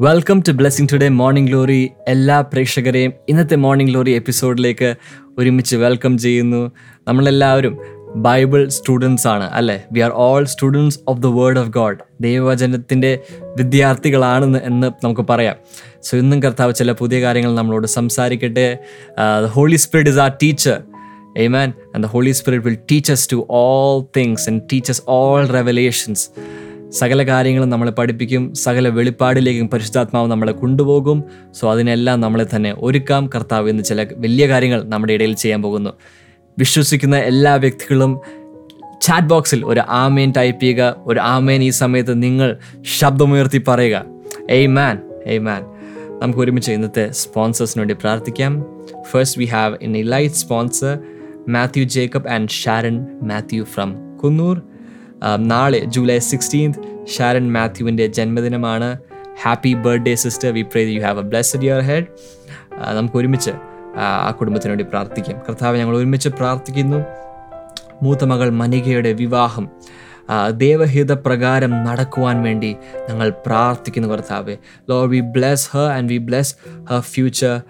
Welcome to blessing today morning glory എല്ലാ പ്രേക്ഷകരെയും ഇന്നത്തെ മോർണിംഗ് ഗ്ലോറി എപ്പിസോഡിലേക്ക് ഒരുമിച്ച് വെൽക്കം ചെയ്യുന്നു. നമ്മളെല്ലാവരും ബൈബിൾ സ്റ്റുഡൻസ് ആണ് അല്ലേ? We are all students of the word of God ദൈവവചനത്തിന്റെ വിദ്യാർത്ഥികളാണെന്ന് എന്ന് നമുക്ക് പറയാം. സോ ഇന്നും കർത്താവ് ചില പുതിയ കാര്യങ്ങൾ നമ്മളോട് സംസാരിക്കട്ടെ. Holy Spirit is our teacher Amen. And the Holy Spirit will teach us to all things and teach all all. സകല കാര്യങ്ങളും നമ്മളെ പഠിപ്പിക്കും സകല വെളിപ്പാടിലേക്കും പരിശുദ്ധാത്മാവ് നമ്മളെ കൊണ്ടുപോകും. സോ അതിനെല്ലാം നമ്മളെ തന്നെ ഒരുക്കാം. കർത്താവ് എന്ന് ചില വലിയ കാര്യങ്ങൾ നമ്മുടെ ഇടയിൽ ചെയ്യാൻ പോകുന്നു. വിശ്വസിക്കുന്ന എല്ലാ വ്യക്തികളും ചാറ്റ് ബോക്സിൽ ഒരു ആമേൻ ടൈപ്പ് ചെയ്യുക. ഒരു ആമേൻ ഈ സമയത്ത് നിങ്ങൾ ശബ്ദമുയർത്തി പറയുക. എയ് മാൻ എയ് മാൻ നമുക്ക് ഒരുമിച്ച് ഇന്നത്തെ സ്പോൺസേഴ്സിന് വേണ്ടി പ്രാർത്ഥിക്കാം. First we have in a light sponsor Mathew Jacob and Sharon Mathew from Coonoor നാളെ ജൂലൈ സിക്സ്റ്റീൻത് ഷാരൻ മാത്യുവിന്റെ ജന്മദിനമാണ്. Happy birthday sister we pray you have a blessed year ahead നമുക്ക് ഒരുമിച്ച് ആ, കുടുംബത്തിന് വേണ്ടി പ്രാർത്ഥിക്കാം. കർത്താവ് ഞങ്ങൾ ഒരുമിച്ച് പ്രാർത്ഥിക്കുന്നു. മൂത്ത മകൾ മനികയുടെ വിവാഹം ദേവഹിത പ്രകാരം നടക്കുവാൻ വേണ്ടി ഞങ്ങൾ പ്രാർത്ഥിക്കുന്നു കർത്താവ്. Lord we bless her and we bless her future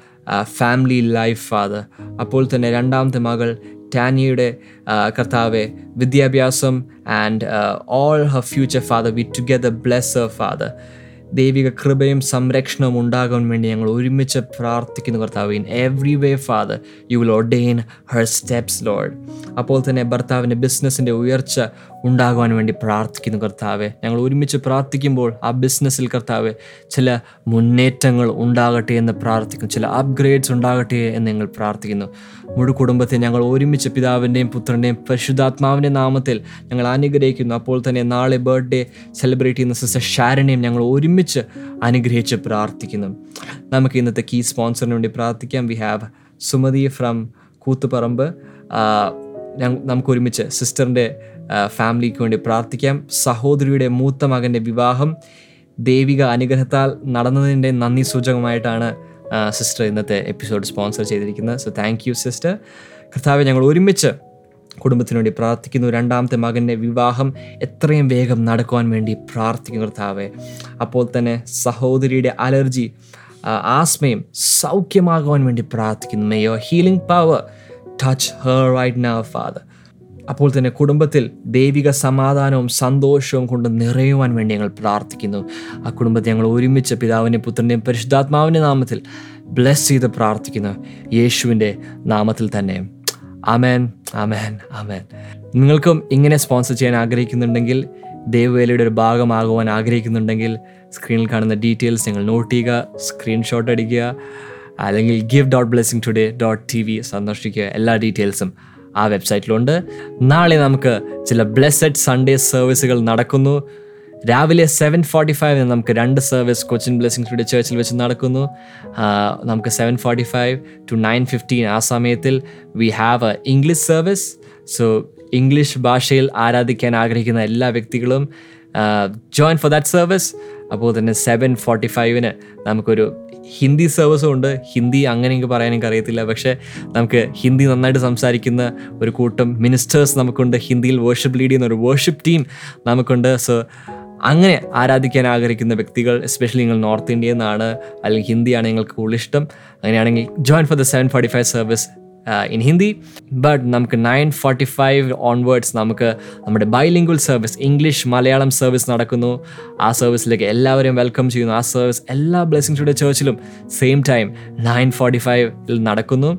family life father അപ്പോൾ തന്നെ രണ്ടാമത്തെ മകൾ ടാനിയുടെ കർത്താവെ വിദ്യാഭ്യാസം and all her future father we together bless her father ദൈവിക കൃപയും സംരക്ഷണവും ഉണ്ടാകാൻ വേണ്ടി ഞങ്ങൾ ഒരുമിച്ച് പ്രാർത്ഥിക്കുന്നു കർത്താവ്. In every way father you will ordain her steps Lord അപ്പോൾ തന്നെ ഭർത്താവിന്റെ ബിസിനസ്സിന്റെ ഉയർച്ച ഉണ്ടാകുവാൻ വേണ്ടി പ്രാർത്ഥിക്കുന്നു കർത്താവെ. ഞങ്ങൾ ഒരുമിച്ച് പ്രാർത്ഥിക്കുമ്പോൾ ആ ബിസിനസ്സിൽ കർത്താവ് ചില മുന്നേറ്റങ്ങൾ ഉണ്ടാകട്ടെ എന്ന് പ്രാർത്ഥിക്കുന്നു. ചില അപ്ഗ്രേഡ്സ് ഉണ്ടാകട്ടെ എന്ന് ഞങ്ങൾ പ്രാർത്ഥിക്കുന്നു. മുഴു കുടുംബത്തെ ഞങ്ങൾ ഒരുമിച്ച് പിതാവിന്റെയും പുത്രന്റെയും പരിശുദ്ധാത്മാവിന്റെ നാമത്തിൽ ഞങ്ങൾ അനുഗ്രഹിക്കുന്നു. അപ്പോൾ തന്നെ നാളെ ബർത്ത്ഡേ സെലിബ്രേറ്റ് ചെയ്യുന്ന സിസ്റ്റർ ഷാരനെയും ഞങ്ങൾ ഒരുമിച്ച് അനുഗ്രഹിച്ച് പ്രാർത്ഥിക്കുന്നു. നമുക്ക് ഇന്നത്തെ കീ സ്പോൺസറിന് വേണ്ടി പ്രാർത്ഥിക്കാം. We have Sumathi from Koothuparamba. നമുക്ക് ഒരുമിച്ച് സിസ്റ്ററിന്റെ ഫാമിലിക്ക് വേണ്ടി പ്രാർത്ഥിക്കാം. സഹോദരിയുടെ മൂത്ത മകന്റെ വിവാഹം ദൈവിക അനുഗ്രഹത്താൽ നടന്നതിന്റെ നന്ദി സൂചകമായിട്ടാണ് സിസ്റ്റർ ഇന്നത്തെ എപ്പിസോഡ് സ്പോൺസർ ചെയ്തിരിക്കുന്നത്. സോ താങ്ക് യു സിസ്റ്റർ കർത്താവ് ഞങ്ങൾ ഒരുമിച്ച് കുടുംബത്തിന് വേണ്ടി പ്രാർത്ഥിക്കുന്നു. രണ്ടാമത്തെ മകന്റെ വിവാഹം എത്രയും വേഗം നടക്കുവാൻ വേണ്ടി പ്രാർത്ഥിക്കുന്നു കർത്താവെ. അപ്പോൾ തന്നെ സഹോദരിയുടെ അലർജി ആസ്മയും സൗഖ്യമാകുവാൻ വേണ്ടി പ്രാർത്ഥിക്കുന്നു. May your healing power touch her right now father അപ്പോൾ തന്നെ കുടുംബത്തിൽ ദൈവിക സമാധാനവും സന്തോഷവും കൊണ്ട് നിറയുവാൻ വേണ്ടി ഞങ്ങൾ പ്രാർത്ഥിക്കുന്നു. ആ കുടുംബത്തെ ഞങ്ങൾ ഒരുമിച്ച് പിതാവിന്റെയും പുത്രന്റെയും പരിശുദ്ധാത്മാവിന്റെ നാമത്തിൽ ബ്ലെസ് ചെയ്ത് പ്രാർത്ഥിക്കുന്നു. യേശുവിന്റെ നാമത്തിൽ തന്നെ. ആമേൻ ആമേൻ ആമേൻ. നിങ്ങൾക്കും ഇങ്ങനെ സ്പോൺസർ ചെയ്യാൻ ആഗ്രഹിക്കുന്നുണ്ടെങ്കിൽ ദേവവേലയുടെ ഒരു ഭാഗമാകുവാൻ ആഗ്രഹിക്കുന്നുണ്ടെങ്കിൽ സ്ക്രീനിൽ കാണുന്ന ഡീറ്റെയിൽസ് നിങ്ങൾ നോട്ട് ചെയ്യുക സ്ക്രീൻഷോട്ട് അടിക്കുക അല്ലെങ്കിൽ give dot blessing today dot T V സന്ദർശിക്കുക. എല്ലാ ഡീറ്റെയിൽസും ആ വെബ്സൈറ്റിലുണ്ട്. നാളെ നമുക്ക് ചില ബ്ലെസ്സഡ് സൺഡേ സർവീസുകൾ നടക്കുന്നു. രാവിലെ സെവൻ ഫോർട്ടി ഫൈവിന് നമുക്ക് രണ്ട് സർവീസ് കൊച്ചിൻ ബ്ലെസ്സിങ് ടുഡേ ചേർച്ചിൽ വെച്ച് നടക്കുന്നു. നമുക്ക് seven forty five to nine fifteen ആ സമയത്തിൽ we have a English service so English ഭാഷയിൽ ആരാധിക്കാൻ ആഗ്രഹിക്കുന്ന എല്ലാ വ്യക്തികളും ജോയിൻ ഫോർ ദാറ്റ് സർവീസ് അപ്പോൾ തന്നെ സെവൻ ഫോർട്ടി ഫൈവിന് നമുക്കൊരു ഹിന്ദി സർവീസും ഉണ്ട്. ഹിന്ദി അങ്ങനെ എനിക്ക് പറയാൻ എനിക്ക് അറിയത്തില്ല. പക്ഷേ നമുക്ക് ഹിന്ദി നന്നായിട്ട് സംസാരിക്കുന്ന ഒരു കൂട്ടം മിനിസ്റ്റേഴ്സ് നമുക്കുണ്ട്. ഹിന്ദിയിൽ വേർഷിപ്പ് ലീഡ് ചെയ്യുന്ന ഒരു വേർഷിപ്പ് ടീം നമുക്കുണ്ട്. സോ അങ്ങനെ ആരാധിക്കാൻ ആഗ്രഹിക്കുന്ന വ്യക്തികൾ എസ്പെഷ്യലി നിങ്ങൾ നോർത്ത് ഇന്ത്യയിൽ നിന്നാണ് അല്ലെങ്കിൽ ഹിന്ദിയാണ് നിങ്ങൾക്ക് കൂടുതൽ ഇഷ്ടം. അങ്ങനെയാണെങ്കിൽ join for the seven forty five service in Hindi but നമുക്ക് നയൻ ഫോർട്ടി ഫൈവ് ഓൺവേർഡ്സ് നമുക്ക് നമ്മുടെ bilingual service English Malayalam service നടക്കുന്നു. ആ സർവീസിലേക്ക് എല്ലാവരെയും വെൽക്കം ചെയ്യുന്നു. ആ സർവീസ് എല്ലാ ബ്ലെസ്സിങ്സുടെ ചേർച്ചിലും സെയിം ടൈം നയൻ ഫോർട്ടി ഫൈവിൽ നടക്കുന്നു.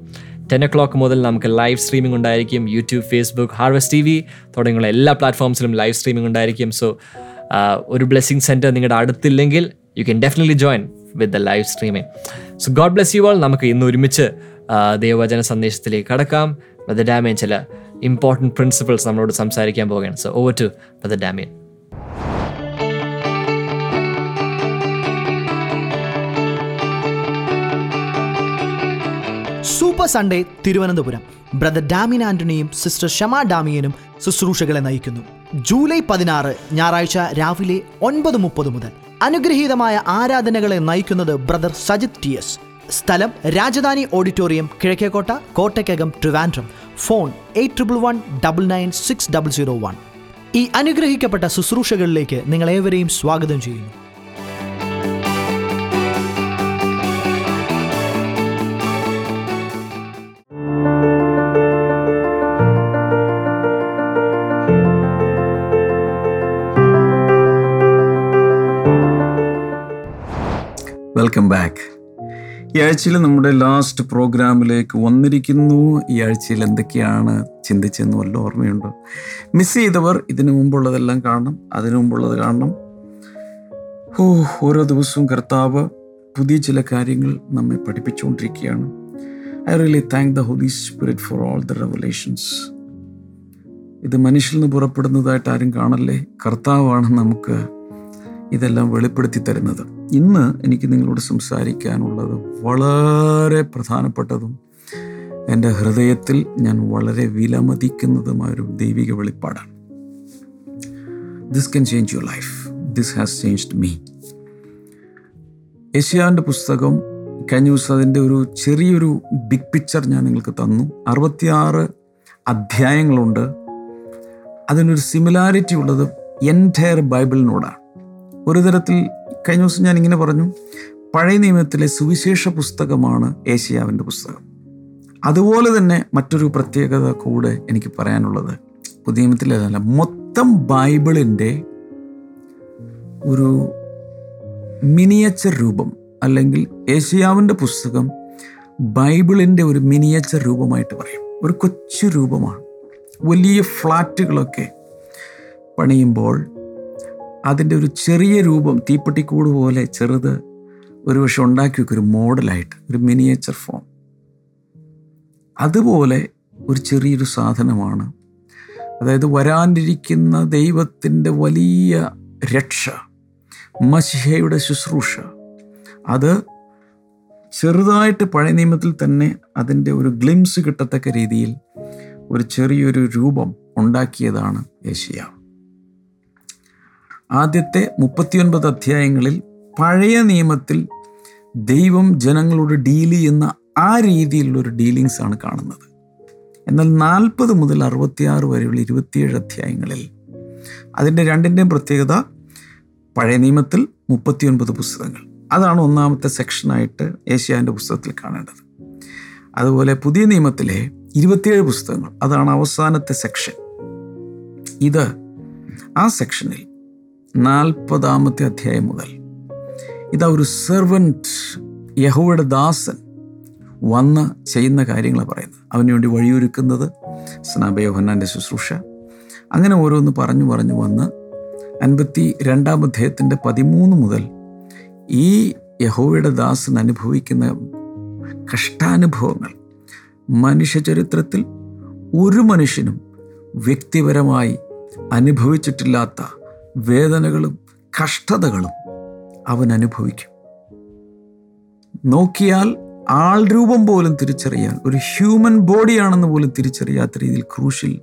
ടെൻ ഒ ക്ലോക്ക് മുതൽ നമുക്ക് ലൈവ് സ്ട്രീമിംഗ് ഉണ്ടായിരിക്കും. YouTube Facebook Harvest T V തുടങ്ങിയുള്ള എല്ലാ പ്ലാറ്റ്ഫോംസിലും ലൈവ് സ്ട്രീമിംഗ് ഉണ്ടായിരിക്കും. സോ ഒരു ബ്ലെസ്സിങ് സെന്റർ നിങ്ങളുടെ അടുത്തില്ലെങ്കിൽ you can definitely join with the live streaming so God bless you all നമുക്ക് ഇന്ന് ഒരുമിച്ച് ദൈവവചന സന്ദേശത്തിലേക്ക് കടക്കാം. ബ്രദർ ഡാമിയൻ ചില ഇമ്പോർട്ടന്റ് പ്രിൻസിപ്പിൾസ് നമ്മളോട് സംസാരിക്കാൻ പോവുകയാണ്. So over to brother Damian super Sunday Thiruvananthapuram brother Damian ആന്റണിയും sister Shama ഡാമിയനും ശുശ്രൂഷകളെ നയിക്കുന്നു. ജൂലൈ പതിനാറ് ഞായറാഴ്ച രാവിലെ ഒൻപത് മുപ്പത് മുതൽ. അനുഗ്രഹീതമായ ആരാധനകളെ നയിക്കുന്നത് ബ്രദർ സജിത് ടി എസ് സ്ഥലം Rajdhani auditorium Kizhakkekotta Kottakkakam Trivandrum. Phone eight triple one double nine six double zero one. ഈ അനുഗ്രഹിക്കപ്പെട്ട ശുശ്രൂഷകളിലേക്ക് നിങ്ങളേവരെയും സ്വാഗതം ചെയ്യുന്നു. വെൽക്കം ബാക്ക് ഈ ആഴ്ചയിൽ നമ്മുടെ ലാസ്റ്റ് പ്രോഗ്രാമിലേക്ക് വന്നിരിക്കുന്നു. ഈ ആഴ്ചയിൽ എന്തൊക്കെയാണ് ചിന്തിച്ചെന്ന് വല്ല ഓർമ്മയുണ്ടോ? മിസ് ചെയ്തവർ ഇതിനു മുമ്പുള്ളതെല്ലാം കാണണം അതിനു മുമ്പുള്ളത് കാണണം. ഓ ഓരോ ദിവസവും കർത്താവ് പുതിയ ചില കാര്യങ്ങൾ നമ്മെ പഠിപ്പിച്ചുകൊണ്ടിരിക്കുകയാണ്. I really thank the Holy Spirit for all the revelations ഇത് മനുഷ്യൽ നിന്ന് പുറപ്പെടുന്നതായിട്ട് ആരും കാണല്ലേ? കർത്താവാണ് നമുക്ക് ഇതെല്ലാം വെളിപ്പെടുത്തി തരുന്നത്. ഇന്ന് എനിക്ക് നിങ്ങളോട് സംസാരിക്കാനുള്ളത് വളരെ പ്രധാനപ്പെട്ടതും എന്റെ ഹൃദയത്തിൽ ഞാൻ വളരെ വിലമതിക്കുന്നതുമായ ഒരു ദൈവിക വെളിപ്പാടാണ്. This can change your life this has changed me ഏഷ്യാവിന്റെ പുസ്തകം കഴിഞ്ഞ ദിവസം അതിന്റെ ഒരു ചെറിയൊരു ബിഗ് പിക്ചർ ഞാൻ നിങ്ങൾക്ക് തന്നു. അറുപത്തിയാറ് അധ്യായങ്ങളുണ്ട്. അതിനൊരു സിമിലാരിറ്റി ഉള്ളത് എന്റയർ ബൈബിളിനോടാണ് ഒരു തരത്തിൽ കഴിഞ്ഞ ദിവസം ഞാൻ ഇങ്ങനെ പറഞ്ഞു പഴയ നിയമത്തിലെ സുവിശേഷ പുസ്തകമാണ് ഏഷ്യാവിന്റെ പുസ്തകം. അതുപോലെ തന്നെ മറ്റൊരു പ്രത്യേകത കൂടെ എനിക്ക് പറയാനുള്ളത്. പുതിയ നിയമത്തിലേതല്ല മൊത്തം ബൈബിളിന്റെ ഒരു മിനിയേച്ചർ രൂപം അല്ലെങ്കിൽ ഏഷ്യാവിന്റെ പുസ്തകം ബൈബിളിന്റെ ഒരു മിനിയേച്ചർ രൂപമായിട്ട് പറയും. ഒരു കൊച്ചു രൂപമാണ്. വലിയ ഫ്ലാറ്റുകളൊക്കെ പണിയുമ്പോൾ അതിന്റെ ഒരു ചെറിയ രൂപം തീപ്പെട്ടിക്കൂട് പോലെ ചെറുത് ഒരു പക്ഷെ ഉണ്ടാക്കി വെക്കും ഒരു മോഡലായിട്ട് ഒരു മിനിയേച്ചർ ഫോം. അതുപോലെ ഒരു ചെറിയൊരു സാധനമാണ്. അതായത് വരാനിരിക്കുന്ന ദൈവത്തിന്റെ വലിയ രക്ഷ മഷിഹയുടെ ശുശ്രൂഷ. അത് ചെറുതായിട്ട് പഴയ നിയമത്തിൽ തന്നെ അതിന്റെ ഒരു ഗ്ലിംസ് കിട്ടത്തക്ക രീതിയിൽ ഒരു ചെറിയൊരു രൂപം ഉണ്ടാക്കിയതാണ് ഏഷ്യ ആദ്യത്തെ മുപ്പത്തിയൊൻപത് അധ്യായങ്ങളിൽ പഴയ നിയമത്തിൽ ദൈവം ജനങ്ങളോട് ഡീൽ ചെയ്യുന്ന ആ രീതിയിലുള്ളൊരു ഡീലിങ്സ് ആണ് കാണുന്നത്. എന്നാൽ നാൽപ്പത് മുതൽ അറുപത്തിയാറ് വരെയുള്ള ഇരുപത്തിയേഴ് അധ്യായങ്ങളിൽ അതിന്റെ രണ്ടിന്റെയും പ്രത്യേകത പഴയ നിയമത്തിൽ മുപ്പത്തിയൊൻപത് പുസ്തകങ്ങൾ. അതാണ് ഒന്നാമത്തെ സെക്ഷനായിട്ട് ഏഷ്യാന്റെ പുസ്തകത്തിൽ കാണേണ്ടത്. അതുപോലെ പുതിയ നിയമത്തിലെ ഇരുപത്തിയേഴ് പുസ്തകങ്ങൾ അതാണ് അവസാനത്തെ സെക്ഷൻ. ഇത് ആ സെക്ഷനിൽ നാൽപ്പതാമത്തെ അധ്യായം മുതൽ. ഇതാ ഒരു സെർവന്റ് യഹോയുടെ ദാസൻ വന്ന് ചെയ്യുന്ന കാര്യങ്ങളാണ് പറയുന്നത്. അവന് വേണ്ടി വഴിയൊരുക്കുന്നത് സ്നാപയോഹന്നാന്റെ ശുശ്രൂഷ. അങ്ങനെ ഓരോന്ന് പറഞ്ഞു പറഞ്ഞു വന്ന് അൻപത്തി രണ്ടാം അധ്യായത്തിന്റെ പതിമൂന്ന് മുതൽ ഈ യഹോവയുടെ ദാസൻ അനുഭവിക്കുന്ന കഷ്ടാനുഭവങ്ങൾ മനുഷ്യചരിത്രത്തിൽ ഒരു മനുഷ്യനും വ്യക്തിപരമായി അനുഭവിച്ചിട്ടില്ലാത്ത വേദനകളും കഷ്ടതകളും അവൻ അനുഭവിക്കും. നോക്കിയാൽ ആൾ രൂപം പോലും തിരിച്ചറിയാൻ ഒരു ഹ്യൂമൻ ബോഡിയാണെന്ന് പോലും തിരിച്ചറിയാത്ത രീതിയിൽ ക്രൂശിൽ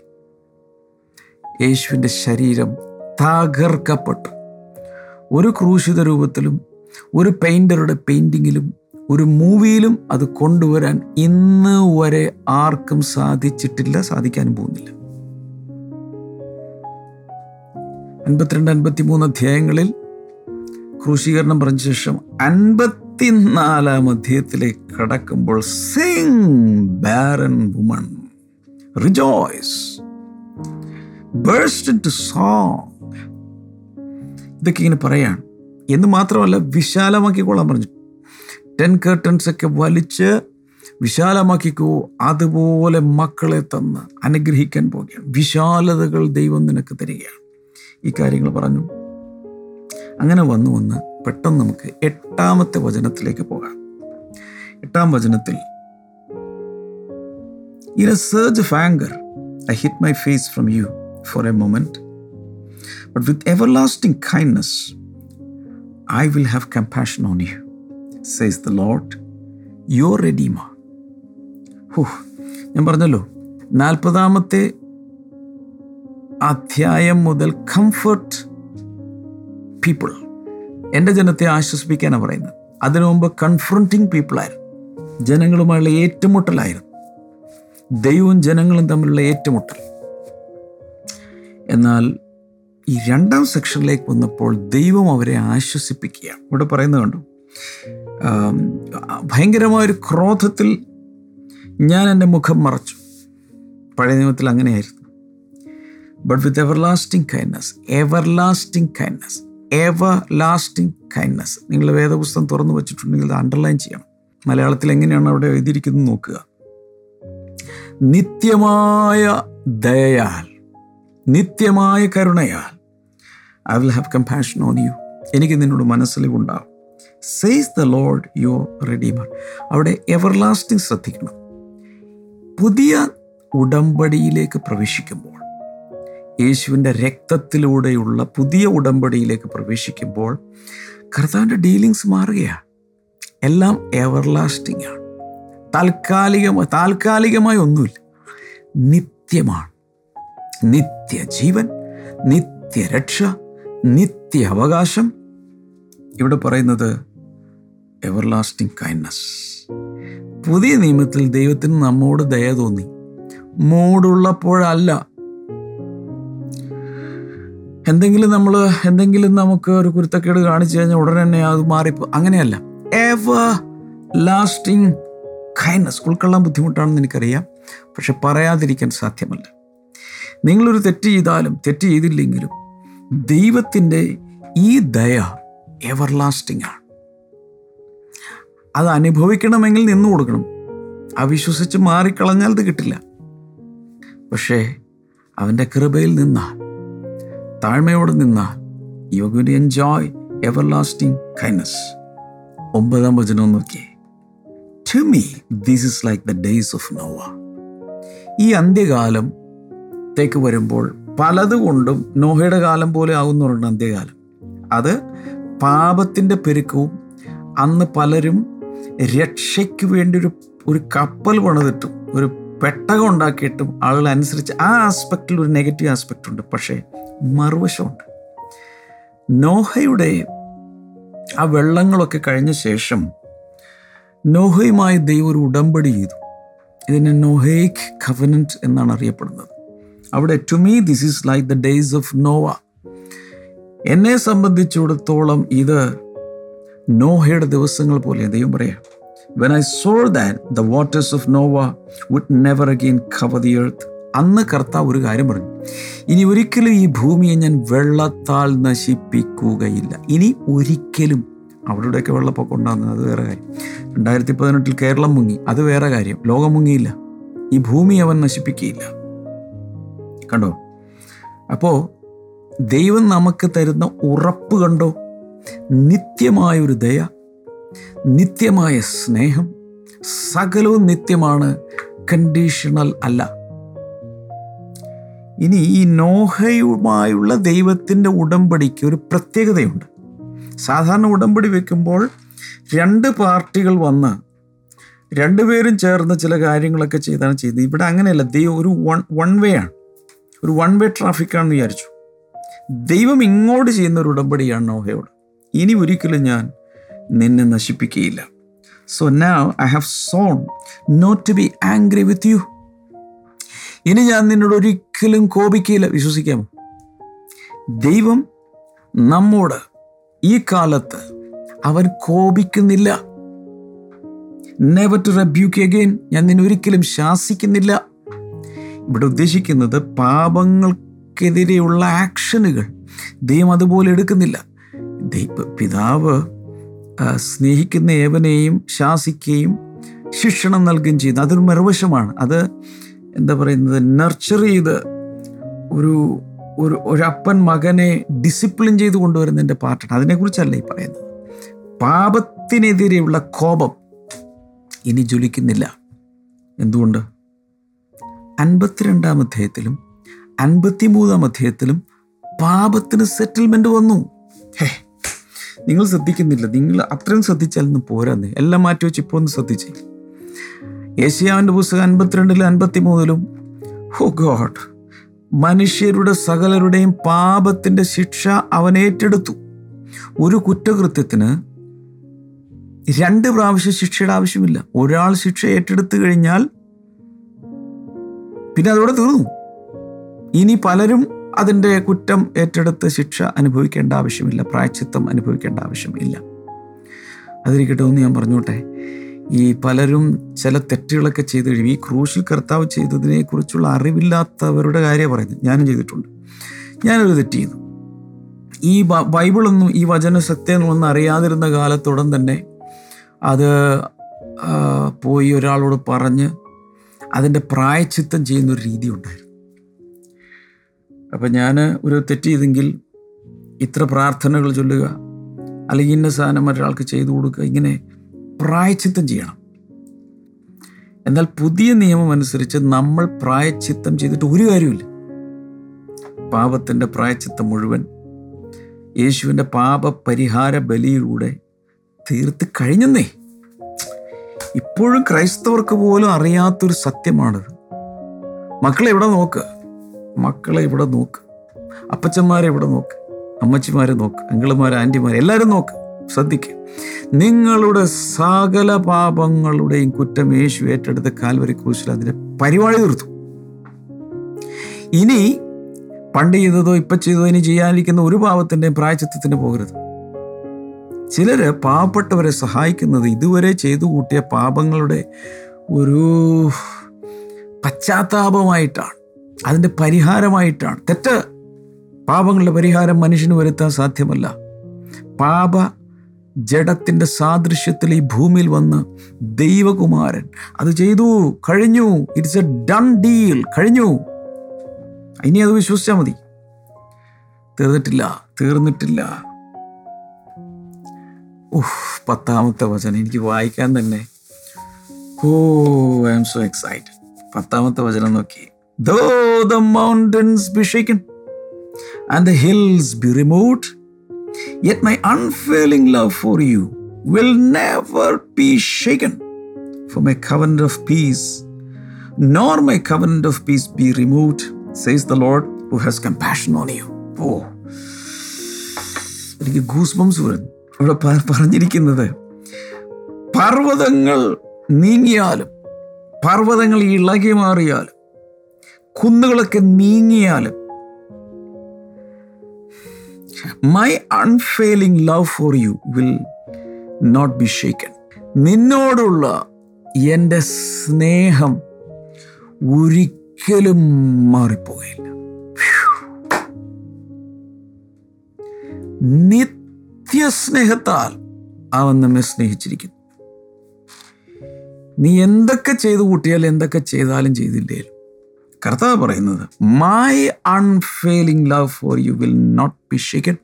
യേശുവിന്റെ ശരീരം തകർക്കപ്പെട്ടു. ഒരു ക്രൂശിത രൂപത്തിലും ഒരു പെയിന്ററുടെ പെയിന്റിങ്ങിലും ഒരു മൂവിയിലും അത് കൊണ്ടുവരാൻ ഇന്ന് വരെ ആർക്കും സാധിച്ചിട്ടില്ല സാധിക്കാനും പോകുന്നില്ല. അൻപത്തിരണ്ട് അൻപത്തിമൂന്ന് അധ്യായങ്ങളിൽ ക്രൂശീകരണം പറഞ്ഞ ശേഷം അൻപത്തിനാലാം അധ്യായത്തിലേക്ക് കടക്കുമ്പോൾ sing barren woman rejoice burst song ഇതൊക്കെ ഇങ്ങനെ പറയാണ്. എന്ന് മാത്രമല്ല വിശാലമാക്കിക്കോളാൻ പറഞ്ഞു. ടെൻ കേർട്ടൻസ് ഒക്കെ വലിച്ച് വിശാലമാക്കിക്കോ അതുപോലെ മക്കളെ തന്ന് അനുഗ്രഹിക്കാൻ പോകുകയാണ് വിശാലതകൾ ദൈവം നിനക്ക് തരികയാണ്. ഈ കാര്യങ്ങൾ പറഞ്ഞു. അങ്ങനെ വന്നു വന്ന് പെട്ടെന്ന് നമുക്ക് എട്ടാമത്തെ വചനത്തിലേക്ക് പോകാം. എട്ടാം വചനത്തിൽ in a surge of anger I hid my face from you for a moment but with everlasting kindness I will have compassion on you says the Lord your redeemer ഹോ ഞാൻ പറഞ്ഞല്ലോ നാൽപ്പതാമത്തെ അധ്യായം മുതൽ കംഫർട്ട് പീപ്പിൾ എന്റെ ജനത്തെ ആശ്വസിപ്പിക്കാനാണ് പറയുന്നത് അതിനു മുമ്പ് കൺഫ്രണ്ടിങ് പീപ്പിളായിരുന്നു ജനങ്ങളുമായുള്ള ഏറ്റുമുട്ടലായിരുന്നു. ദൈവവും ജനങ്ങളും തമ്മിലുള്ള ഏറ്റുമുട്ടൽ. എന്നാൽ ഈ രണ്ടാം സെക്ഷനിലേക്ക് വന്നപ്പോൾ ദൈവം അവരെ ആശ്വസിപ്പിക്കുകയാണ്. ഇവിടെ പറയുന്നത് കണ്ടു? ഭയങ്കരമായൊരു ക്രോധത്തിൽ ഞാൻ എന്റെ മുഖം മറച്ചു. പഴയ നിയമത്തിൽ അങ്ങനെയായിരുന്നു. But with everlasting kindness everlasting kindness everlasting kindness നിങ്ങൾ വേദപുസ്തകം തുറന്നു വെച്ചിട്ടുണ്ടെങ്കിൽ അത് അണ്ടർലൈൻ ചെയ്യണം. മലയാളത്തിൽ എങ്ങനെയാണ് അവിടെ എഴുതിയിരിക്കുന്നത് നോക്കുക. നിത്യമായ ദയയാൽ നിത്യമായ കരുണയാൽ I will have compassion on you എനിക്ക് നിന്നോട് മനസ്സിലുണ്ടാവും says the Lord your redeemer അവിടെ എവർ ലാസ്റ്റിംഗ് ശ്രദ്ധിക്കണം. പുതിയ ഉടമ്പടിയിലേക്ക് പ്രവേശിക്കുമ്പോൾ യേശുവിന്റെ രക്തത്തിലൂടെയുള്ള പുതിയ ഉടമ്പടിയിലേക്ക് പ്രവേശിക്കുമ്പോൾ കർത്താവിന്റെ ഡീലിങ്സ് മാറുകയാണ്. എല്ലാം എവർലാസ്റ്റിംഗ് ആണ്. താൽക്കാലികമായി താൽക്കാലികമായി ഒന്നുമില്ല. നിത്യമാണ്. നിത്യജീവൻ നിത്യരക്ഷ നിത്യ അവകാശം ഇവിടെ പറയുന്നത് എവർലാസ്റ്റിംഗ് കൈൻഡ്നസ് പുതിയ നിയമത്തിൽ ദൈവത്തിന് നമ്മോട് ദയ തോന്നി. മൂടുള്ളപ്പോഴല്ല. എന്തെങ്കിലും നമ്മൾ എന്തെങ്കിലും നമുക്ക് ഒരു കുരുത്തക്കേട് കാണിച്ചു കഴിഞ്ഞാൽ ഉടനെ തന്നെ അത് മാറിപ്പോ അങ്ങനെയല്ല. എവർ ലാസ്റ്റിംഗ് കൈൻഡ്നസ് ഉൾക്കൊള്ളാൻ ബുദ്ധിമുട്ടാണെന്ന് എനിക്കറിയാം. പക്ഷെ പറയാതിരിക്കാൻ സാധ്യമല്ല. നിങ്ങളൊരു തെറ്റ് ചെയ്താലും തെറ്റ് ചെയ്തില്ലെങ്കിലും ദൈവത്തിന്റെ ഈ ദയ എവർ ലാസ്റ്റിംഗ് ആണ്. അത് അനുഭവിക്കണമെങ്കിൽ നിന്നു കൊടുക്കണം. അവിശ്വസിച്ച് മാറിക്കളഞ്ഞാൽ അത് കിട്ടില്ല. പക്ഷേ അവന്റെ കൃപയിൽ നിന്നാൽ താഴ്മയോടെ നിന്നാൽ you could enjoy everlasting kindness ഒമ്പതാം വചനം നോക്കിയേ. To me this is like the days of Noah ഈ അന്ത്യകാലം ത്തേക്ക് വരുമ്പോൾ പലതുകൊണ്ടും നോഹയുടെ കാലം പോലെ ആകുന്നുണ്ട് അന്ത്യകാലം. അത് പാപത്തിന്റെ പെരുക്കവും അന്ന് പലരും രക്ഷയ്ക്ക് വേണ്ടി ഒരു ഒരു കപ്പൽ പണിതിട്ടും ഒരു പെട്ടകം ഉണ്ടാക്കിയിട്ടും ആളുകൾ അനുസരിച്ച് ആ ആസ്പെക്റ്റിൽ ഒരു നെഗറ്റീവ് ആസ്പെക്റ്റ് ഉണ്ട്. പക്ഷേ മറുവശമുണ്ട്. നോഹയുടെ ആ വെള്ളങ്ങളൊക്കെ കഴിഞ്ഞ ശേഷം നോഹയുമായി ദൈവം ഒരു ഉടമ്പടി ചെയ്തു. ഇതിനെ നോഹേക്ക് കവനന്റ് എന്നാണ് അറിയപ്പെടുന്നത്. അവിടെ to me this is like the days of Noah എന്നെ സംബന്ധിച്ചിടത്തോളം ഇത് നോഹയുടെ ദിവസങ്ങൾ പോലെ ദൈവം പറയാം when I swore that the waters of Noah would never again cover the earth അന്ന് കർത്താവ് ഒരു കാര്യം പറഞ്ഞു. ഇനി ഒരിക്കലും ഈ ഭൂമിയെ ഞാൻ വെള്ളത്താൽ നശിപ്പിക്കുകയില്ല. ഇനി ഒരിക്കലും അവിടെയൊക്കെ വെള്ളപ്പൊക്കം ഉണ്ടാകുന്നത് അത് വേറെ കാര്യം. രണ്ടായിരത്തി പതിനെട്ടിൽ കേരളം മുങ്ങി അത് വേറെ കാര്യം. ലോകം മുങ്ങിയില്ല. ഈ ഭൂമി അവൻ നശിപ്പിക്കുകയില്ല. കണ്ടോ? അപ്പോൾ ദൈവം നമുക്ക് തരുന്ന ഉറപ്പ് കണ്ടോ? നിത്യമായൊരു ദയ നിത്യമായ സ്നേഹം സകലവും നിത്യമാണ് കണ്ടീഷണൽ അല്ല. ഇനി ഈ നോഹയുമായുള്ള ദൈവത്തിന്റെ ഉടമ്പടിക്ക് ഒരു പ്രത്യേകതയുണ്ട്. സാധാരണ ഉടമ്പടി വെക്കുമ്പോൾ രണ്ട് പാർട്ടികൾ വന്ന് രണ്ടുപേരും ചേർന്ന് ചില കാര്യങ്ങളൊക്കെ ചെയ്താണ് ചെയ്യുന്നത്. ഇവിടെ അങ്ങനെയല്ല ദൈവം ഒരു വൺ വൺ വേ ആണ്. ഒരു വൺ വേ ട്രാഫിക്കാണെന്ന് വിചാരിച്ചു. ദൈവം ഇങ്ങോട്ട് ചെയ്യുന്ന ഒരു ഉടമ്പടിയാണ് നോഹയോട്. ഇനി ഒരിക്കലും ഞാൻ നിന്നെ നശിപ്പിക്കുകയില്ല. So now I have sworn not to be angry with you ഇനി ഞാൻ നിന്നോട് ഒരിക്കലും കോപിക്കുകയില്ല വിശ്വസിക്കാമോ ദൈവം നമ്മോട് ഈ കാലത്ത് അവൻ കോപിക്കുന്നില്ല. നെവർ ടു റബ്യൂക്ക് അഗെയിൻ ഞാൻ നിന്നെ ഒരിക്കലും ശാസിക്കുന്നില്ല. ഇവിടെ ഉദ്ദേശിക്കുന്നത് പാപങ്ങൾക്കെതിരെയുള്ള ആക്ഷനുകൾ. ദൈവം അതുപോലെ എടുക്കുന്നില്ല. ദൈവ പിതാവ് സ്നേഹിക്കുന്ന ഏവനെയും ശാസിക്കുകയും ശിക്ഷണം നൽകുകയും ചെയ്യുന്നു. അതൊരു മറുവശമാണ്. അത് എന്താ പറയുന്നത് നർച്ചർ ചെയ്ത് ഒരു ഒരു ഒരപ്പൻ മകനെ ഡിസിപ്ലിൻ ചെയ്ത് കൊണ്ടുവരുന്നതിന്റെ പാർട്ടാണ് അതിനെക്കുറിച്ചല്ല ഈ പറയുന്നത്. പാപത്തിനെതിരെയുള്ള കോപം ഇനി ജ്വലിക്കുന്നില്ല. എന്തുകൊണ്ട്? അൻപത്തിരണ്ടാം അധ്യായത്തിലും അൻപത്തിമൂന്നാം അധ്യായത്തിലും പാപത്തിന് സെറ്റിൽമെന്റ് വന്നു. ഹേ നിങ്ങൾ ശ്രദ്ധിക്കുന്നില്ല. നിങ്ങൾ അത്രയും ശ്രദ്ധിച്ചാലൊന്നും പോരാന്നേ എല്ലാം മാറ്റി വെച്ച് ഇപ്പോൾ ഒന്ന് ശ്രദ്ധിച്ചേ. ഏഷ്യാവിന്റെ പുസ്തകം അൻപത്തിരണ്ടിലും അൻപത്തി മൂന്നിലും ഹോ ഗോഡ് മനുഷ്യരുടെ സകലരുടെയും പാപത്തിന്റെ ശിക്ഷ അവൻ ഏറ്റെടുത്തു. ഒരു കുറ്റകൃത്യത്തിന് രണ്ട് പ്രാവശ്യം ശിക്ഷയുടെ ആവശ്യമില്ല. ഒരാൾ ശിക്ഷ ഏറ്റെടുത്തു കഴിഞ്ഞാൽ പിന്നെ അതോടെ തീർന്നു. ഇനി പലരും അതിന്റെ കുറ്റം ഏറ്റെടുത്ത് ശിക്ഷ അനുഭവിക്കേണ്ട ആവശ്യമില്ല പ്രായച്ചിത്തം അനുഭവിക്കേണ്ട ആവശ്യമില്ല അതിരിക്കട്ടെ ഒന്ന് ഞാൻ പറഞ്ഞോട്ടെ. ഈ പലരും ചില തെറ്റുകളൊക്കെ ചെയ്തു കഴിയും ഈ ക്രൂശിൽ കർത്താവ് ചെയ്തതിനെ കുറിച്ചുള്ള അറിവില്ലാത്തവരുടെ കാര്യം പറയുന്നത്. ഞാനും ചെയ്തിട്ടുണ്ട്. ഞാനൊരു തെറ്റ് ചെയ്തു ഈ ബൈബിളൊന്നും ഈ വചന സത്യങ്ങളൊന്നും അറിയാതിരുന്ന കാലത്തുടൻ തന്നെ അത് പോയി ഒരാളോട് പറഞ്ഞ് അതിന്റെ പ്രായച്ചിത്തം ചെയ്യുന്നൊരു രീതി ഉണ്ടായിരുന്നു. അപ്പം ഞാൻ ഒരു തെറ്റ് ചെയ്തെങ്കിൽ ഇത്ര പ്രാർത്ഥനകൾ ചൊല്ലുക അല്ലെങ്കിൽ ഇന്ന സാധനം മറ്റൊരാൾക്ക് ചെയ്തു കൊടുക്കുക ഇങ്ങനെ പ്രായച്ചിത്തം ചെയ്യണം. എന്നാൽ പുതിയ നിയമം അനുസരിച്ച് നമ്മൾ പ്രായച്ചിത്തം ചെയ്തിട്ട് ഒരു കാര്യമില്ല പാപത്തിന്റെ പ്രായച്ചിത്തം മുഴുവൻ യേശുവിന്റെ പാപപരിഹാര ബലിയിലൂടെ തീർത്ത് കഴിഞ്ഞെന്നേ. ഇപ്പോഴും ക്രൈസ്തവർക്ക് പോലും അറിയാത്തൊരു സത്യമാണത്. മക്കളെ ഇവിടെ നോക്ക്. മക്കളെ ഇവിടെ നോക്ക്. അപ്പച്ചന്മാരെ ഇവിടെ നോക്ക്. അമ്മച്ചിമാരെ നോക്ക്. അങ്കിളുമാർ ആന്റിമാരെ എല്ലാവരും നോക്ക്. ശ്രദ്ധിക്കുക നിങ്ങളുടെ സകല പാപങ്ങളുടെയും കുറ്റം യേശു ഏറ്റെടുത്ത് കാൽവരി ക്രൂശിൽ അതിനെ പരിപാടി തീർത്തു. ഇനി പണ്ട് ചെയ്തതോ ഇപ്പം ചെയ്തതോ ഇനി ചെയ്യാനിരിക്കുന്ന ഒരു പാപത്തിന്റെയും പ്രായച്ചിത്തത്തിന് പോകരുത്. ചിലർ പാവപ്പെട്ടവരെ സഹായിക്കുന്നത് ഇതുവരെ ചെയ്തു കൂട്ടിയ പാപങ്ങളുടെ ഒരു പശ്ചാത്താപമായിട്ടാണ്. അതിന്റെ പരിഹാരമായിട്ടാണ്. തെറ്റ്. പാപങ്ങളുടെ പരിഹാരം മനുഷ്യന് വരുത്താൻ സാധ്യമല്ല. പാപ ജഡത്തിന്റെ സാദൃശ്യത്തിൽ ഈ ഭൂമിയിൽ വന്ന് ദൈവകുമാരൻ അത് ചെയ്തു കഴിഞ്ഞു. ഇറ്റ്സ് എ ഡൺ ഡീൽ കഴിഞ്ഞു. ഇനി അത് വിശ്വസിച്ചാൽ മതി. തീർന്നിട്ടില്ല തീർന്നിട്ടില്ല. ഓഹ് പത്താമത്തെ വചനം എനിക്ക് വായിക്കാൻ തന്നെ. Oh I am so excited പത്താമത്തെ വചനം നോക്കി. Though the mountains be shaken and the hills be removed yet my unfailing love for you will never be shaken for my covenant of peace nor my covenant of peace be removed says the Lord who has compassion on you oh. എനിക്ക് goosebumps വരുന്നു ഇവിടെ പറഞ്ഞിരിക്കുന്നത് പർവതങ്ങൾ നീങ്ങിയാലും പർവതങ്ങൾ ഇളകി മാറിയാലും കുന്നുകളൊക്കെ നീങ്ങിയാലും my unfailing love for you will not be shaken നിന്നോടുള്ള എന്റെ സ്നേഹം ഒരിക്കലും മാറിപ്പോകില്ല നിത്യസ്നേഹത്താൽ അവൻ നമ്മെ സ്നേഹിച്ചിരിക്കുന്നു. നീ എന്തൊക്കെ ചെയ്തു കൂട്ടിയാലും എന്തൊക്കെ ചെയ്താലും ചെയ്തില്ലേലും കർത്താവ് പറയുന്നത് my unfailing love for you will not be shaken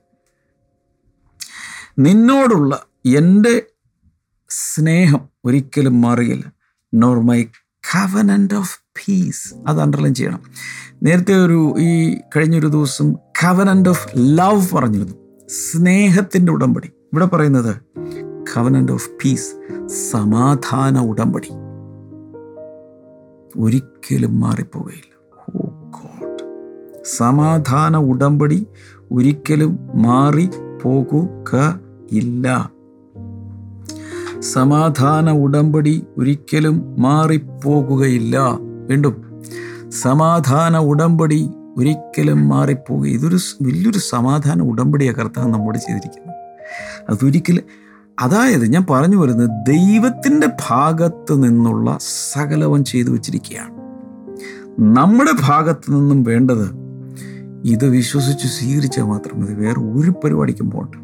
നിന്നോടുള്ള എന്റെ സ്നേഹം ഒരിക്കലും മാറുകയില്ല. Nor my covenant of peace അത് അണ്ടർലൈൻ ചെയ്യണം. നേരത്തെ ഒരു ഈ കഴിഞ്ഞൊരു ദിവസം കവനന്റ് ഓഫ് ലവ് പറഞ്ഞിരുന്നു. സ്നേഹത്തിന്റെ ഉടമ്പടി. ഇവിടെ പറയുന്നത് കവനന്റ് ഓഫ് പീസ് സമാധാന ഉടമ്പടി. ഒരിക്കലും മാറിപ്പോവുകയില്ല സമാധാന ഉടമ്പടി ഒരിക്കലും മാറി പോകുകയില്ല സമാധാന ഉടമ്പടി ഒരിക്കലും മാറിപ്പോകുകയില്ല വീണ്ടും സമാധാന ഉടമ്പടി ഒരിക്കലും മാറിപ്പോകുക ഇതൊരു വലിയൊരു സമാധാന ഉടമ്പടിയാണ് കർത്താവ് നമ്മോട് ചെയ്തിരിക്കുന്നത്. അതൊരിക്കലും അതായത് ഞാൻ പറഞ്ഞു വരുന്നത് ദൈവത്തിന്റെ ഭാഗത്ത് നിന്നുള്ള സകലവും ചെയ്തു വച്ചിരിക്കുകയാണ്. നമ്മുടെ ഭാഗത്ത് നിന്നും വേണ്ടത് ഇത് വിശ്വസിച്ച് സ്വീകരിച്ചാൽ മാത്രം മതി. വേറെ ഒരു പരിപാടിക്കും പോകണ്ട.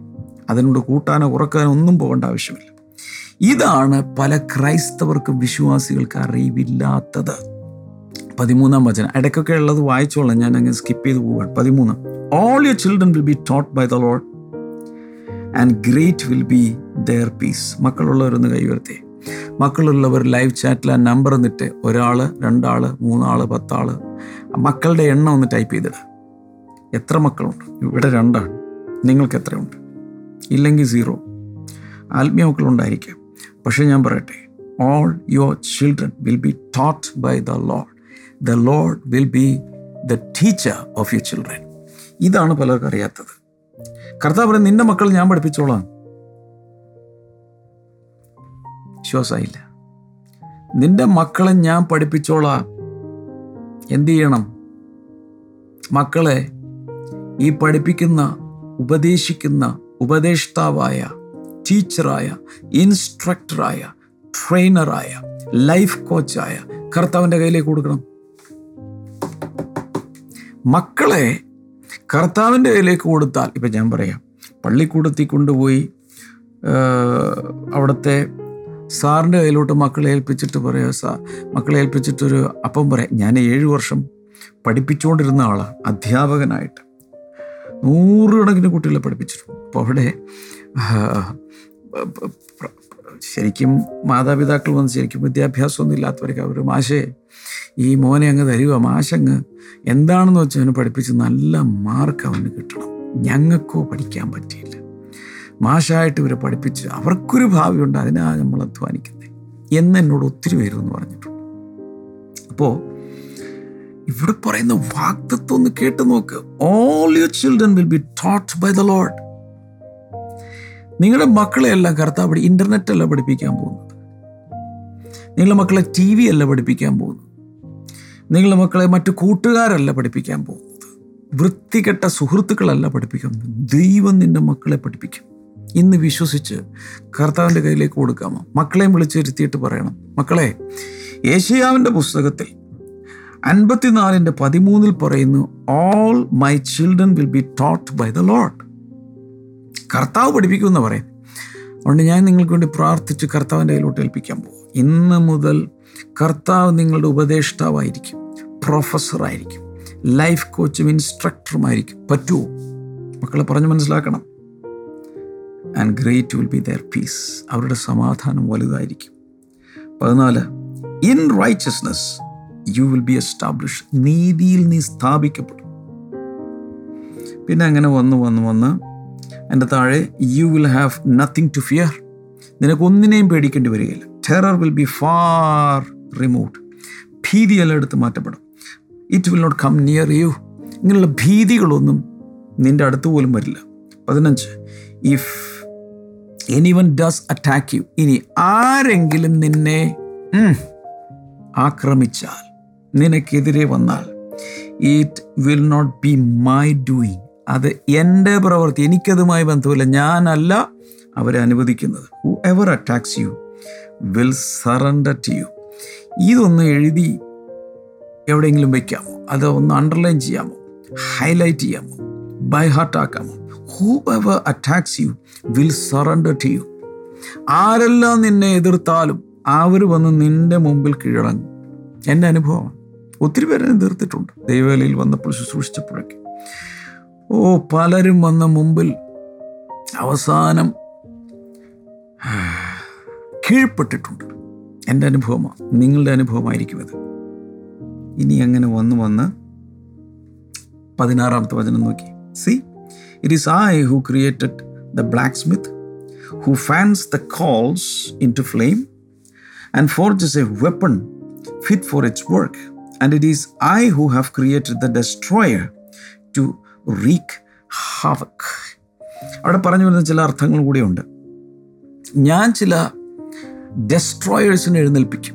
അതിനോട് കൂട്ടാനോ കുറക്കാനോ ഒന്നും പോകേണ്ട ആവശ്യമില്ല. ഇതാണ് പല ക്രൈസ്തവർക്കും വിശ്വാസികൾക്ക് അറിവില്ലാത്തത്. പതിമൂന്നാം വചനം. ഇടയ്ക്കൊക്കെ ഉള്ളത് വായിച്ചോളാം. ഞാൻ അങ്ങ് സ്കിപ്പ് ചെയ്ത് പോവുകയാണ്. പതിമൂന്ന്. All your children will be taught by the Lord and great will be their peace മക്കളുള്ളവരൊന്ന് കൈവർത്തി മക്കളുള്ളവർ ലൈവ് ചാറ്റിൽ ആ നമ്പർ എന്നിട്ട് ഒരാൾ രണ്ടാൾ മൂന്നാൾ പത്താൾ മക്കളുടെ എണ്ണം ഒന്ന് ടൈപ്പ് ചെയ്തിടുക. എത്ര മക്കളുണ്ട്? ഇവിടെ രണ്ടാണ്. നിങ്ങൾക്ക് എത്രയുണ്ട്? ഇല്ലെങ്കിൽ സീറോ. ആത്മീയ മക്കളുണ്ടായിരിക്കാം. പക്ഷേ ഞാൻ പറയട്ടെ all your children will be taught by the Lord the Lord will be the teacher of your children ഇതാണ് പലർക്കും അറിയാത്തത്. കർത്താവ് പറയും നിന്റെ മക്കൾ ഞാൻ പഠിപ്പിച്ചോളാം. വിശ്വാസമായില്ല. നിന്റെ മക്കളെ ഞാൻ പഠിപ്പിച്ചോളാം. എന്ത് ചെയ്യണം? മക്കളെ ഈ പഠിപ്പിക്കുന്ന ഉപദേശിക്കുന്ന ഉപദേഷ്ടാവായ ടീച്ചറായ ഇൻസ്ട്രക്ടറായ ട്രെയിനറായ ലൈഫ് കോച്ചായ കർത്താവിന്റെ കയ്യിലേക്ക് കൊടുക്കണം. മക്കളെ കർത്താവിന്റെ കയ്യിലേക്ക് കൊടുത്താൽ ഇപ്പം ഞാൻ പറയാം പള്ളിക്കൂടത്തിൽ കൊണ്ടുപോയി അവിടുത്തെ സാറിന്റെ കയ്യിലോട്ട് മക്കളെ ഏൽപ്പിച്ചിട്ട് പറയാം സാ മക്കളെ ഏൽപ്പിച്ചിട്ടൊരു അപ്പം പറയാം. ഞാൻ ഏഴ് വർഷം പഠിപ്പിച്ചുകൊണ്ടിരുന്ന ആളാണ് അധ്യാപകനായിട്ട്. നൂറുകണക്കിന് കുട്ടികളെ പഠിപ്പിച്ചിട്ടുണ്ട്. അപ്പോൾ അവിടെ ശരിക്കും മാതാപിതാക്കൾ വന്ന് ശരിക്കും വിദ്യാഭ്യാസമൊന്നും ഇല്ലാത്തവരൊക്കെ അവർ മാഷേ ഈ മോനെ അങ്ങ് തരുക മാഷങ്ങ് എന്താണെന്ന് വെച്ചാൽ അവന് പഠിപ്പിച്ച് നല്ല മാർക്ക് അവന് കിട്ടണം. ഞങ്ങൾക്കോ പഠിക്കാൻ പറ്റിയില്ല. മാഷായിട്ട് ഇവരെ പഠിപ്പിച്ച് അവർക്കൊരു ഭാവിയുണ്ട് അതിനാ നമ്മൾ അധ്വാനിക്കുന്നത് എന്ന് എന്നോട് ഒത്തിരി പേരെന്ന് പറഞ്ഞിട്ടുണ്ട്. അപ്പോൾ ഇവിടെ പറയുന്ന വാക്തത്വം ഒന്ന് കേട്ട് നോക്ക്. All your children will be taught by the Lord നിങ്ങളുടെ മക്കളെ എല്ലാം കർത്താവ് ഇന്റർനെറ്റ് അല്ല പഠിപ്പിക്കാൻ പോകുന്നത്. നിങ്ങളുടെ മക്കളെ ടി വി അല്ല പഠിപ്പിക്കാൻ പോകുന്നത്. നിങ്ങളുടെ മക്കളെ മറ്റു കൂട്ടുകാരല്ല പഠിപ്പിക്കാൻ പോകുന്നത്. വൃത്തികെട്ട സുഹൃത്തുക്കളല്ല പഠിപ്പിക്കാൻ ദൈവം നിന്റെ മക്കളെ പഠിപ്പിക്കും. ഇന്ന് വിശ്വസിച്ച് കർത്താവിന്റെ കയ്യിലേക്ക് കൊടുക്കാമോ? മക്കളെയും വിളിച്ചിരുത്തിയിട്ട് പറയണം. മക്കളെ ഏഷ്യാവിന്റെ പുസ്തകത്തിൽ അൻപത്തിനാലിന്റെ പതിമൂന്നിൽ പറയുന്നു all my children will be taught by the Lord കർത്താവ് പഠിപ്പിക്കുമെന്ന് പറയും. അതുകൊണ്ട് ഞാൻ നിങ്ങൾക്ക് വേണ്ടി പ്രാർത്ഥിച്ച് കർത്താവിന്റെ കയ്യിലോട്ട് ഏൽപ്പിക്കാൻ പോകും. ഇന്ന് മുതൽ കർത്താവ് നിങ്ങളുടെ ഉപദേഷ്ടാവായിരിക്കും പ്രൊഫസറായിരിക്കും ലൈഫ് കോച്ചും ഇൻസ്ട്രക്ടറുമായിരിക്കും പറ്റുമോ? മക്കളെ പറഞ്ഞ് മനസ്സിലാക്കണം. And great will be their peace അവരുടെ സമാധാനം വലുതായിരിക്കും. പതിനാല് in righteousness you will be establish നീതിയിൽ നീ സ്ഥാപിക്കപ്പെടും. പിന്നെ അങ്ങനെ വന്ന് വന്ന് വന്ന് എന്റെ താഴെ you will have nothing to fear നിനക്കൊന്നിനെയും പേടിക്കേണ്ടി വരികയില്ല. Terror will be far removed ഭീതിയെല്ലാം എടുത്ത് മാറ്റപ്പെടും. It will not come near you ഇങ്ങനെയുള്ള ഭീതികളൊന്നും നിന്റെ അടുത്ത് പോലും വരില്ല. പതിനഞ്ച് if any one does attack you ഇനി ആരെങ്കിലും നിന്നെ ആക്രമിച്ചാൽ നിനക്കെതിരെ വന്നാൽ. It will not be my doing അത് എന്റെ പ്രവൃത്തി എനിക്കതുമായി ബന്ധമില്ല. ഞാനല്ല അവരെ അനുവദിക്കുന്നത്. Whoever attacks you will surrender to you ഇതൊന്ന് എഴുതി എവിടെയെങ്കിലും വയ്ക്കാമോ അത് ഒന്ന് അണ്ടർലൈൻ ചെയ്യാമോ? ഹൈലൈറ്റ് ചെയ്യാമോ? By heart ആക്കാമോ? Whoever attacks you will surrender to you ആരെല്ലാം നിന്നെ എതിർത്താലും അവർ വന്ന് നിന്റെ മുമ്പിൽ കീഴടങ്ങും. എന്റെ അനുഭവമാണ്. ഒത്തിരി പേരെ തീർത്തിട്ടുണ്ട് ദൈവവേലയിൽ വന്നപ്പോൾ ശുശ്രൂഷിച്ചപ്പോഴൊക്കെ. ഓ പലരും വന്ന മുമ്പിൽ അവസാനം കീഴ്പ്പെട്ടിട്ടുണ്ട്. എന്റെ അനുഭവമാണ് നിങ്ങളുടെ അനുഭവമായിരിക്കും അത്. ഇനി അങ്ങനെ വന്ന് വന്ന് പതിനാറാമത്തെ വചനം നോക്കി. See it is I who created the blacksmith who fans the coals into flame and forges a weapon fit for its work and it is I who have created the destroyer to wreak havoc അവിടെ പറഞ്ഞു വരുന്ന ചില അർത്ഥങ്ങൾ കൂടിയുണ്ട് ഞാൻ ചില ഡെസ്ട്രോയേഴ്സിനെ എഴുന്നേൽപ്പിക്കും.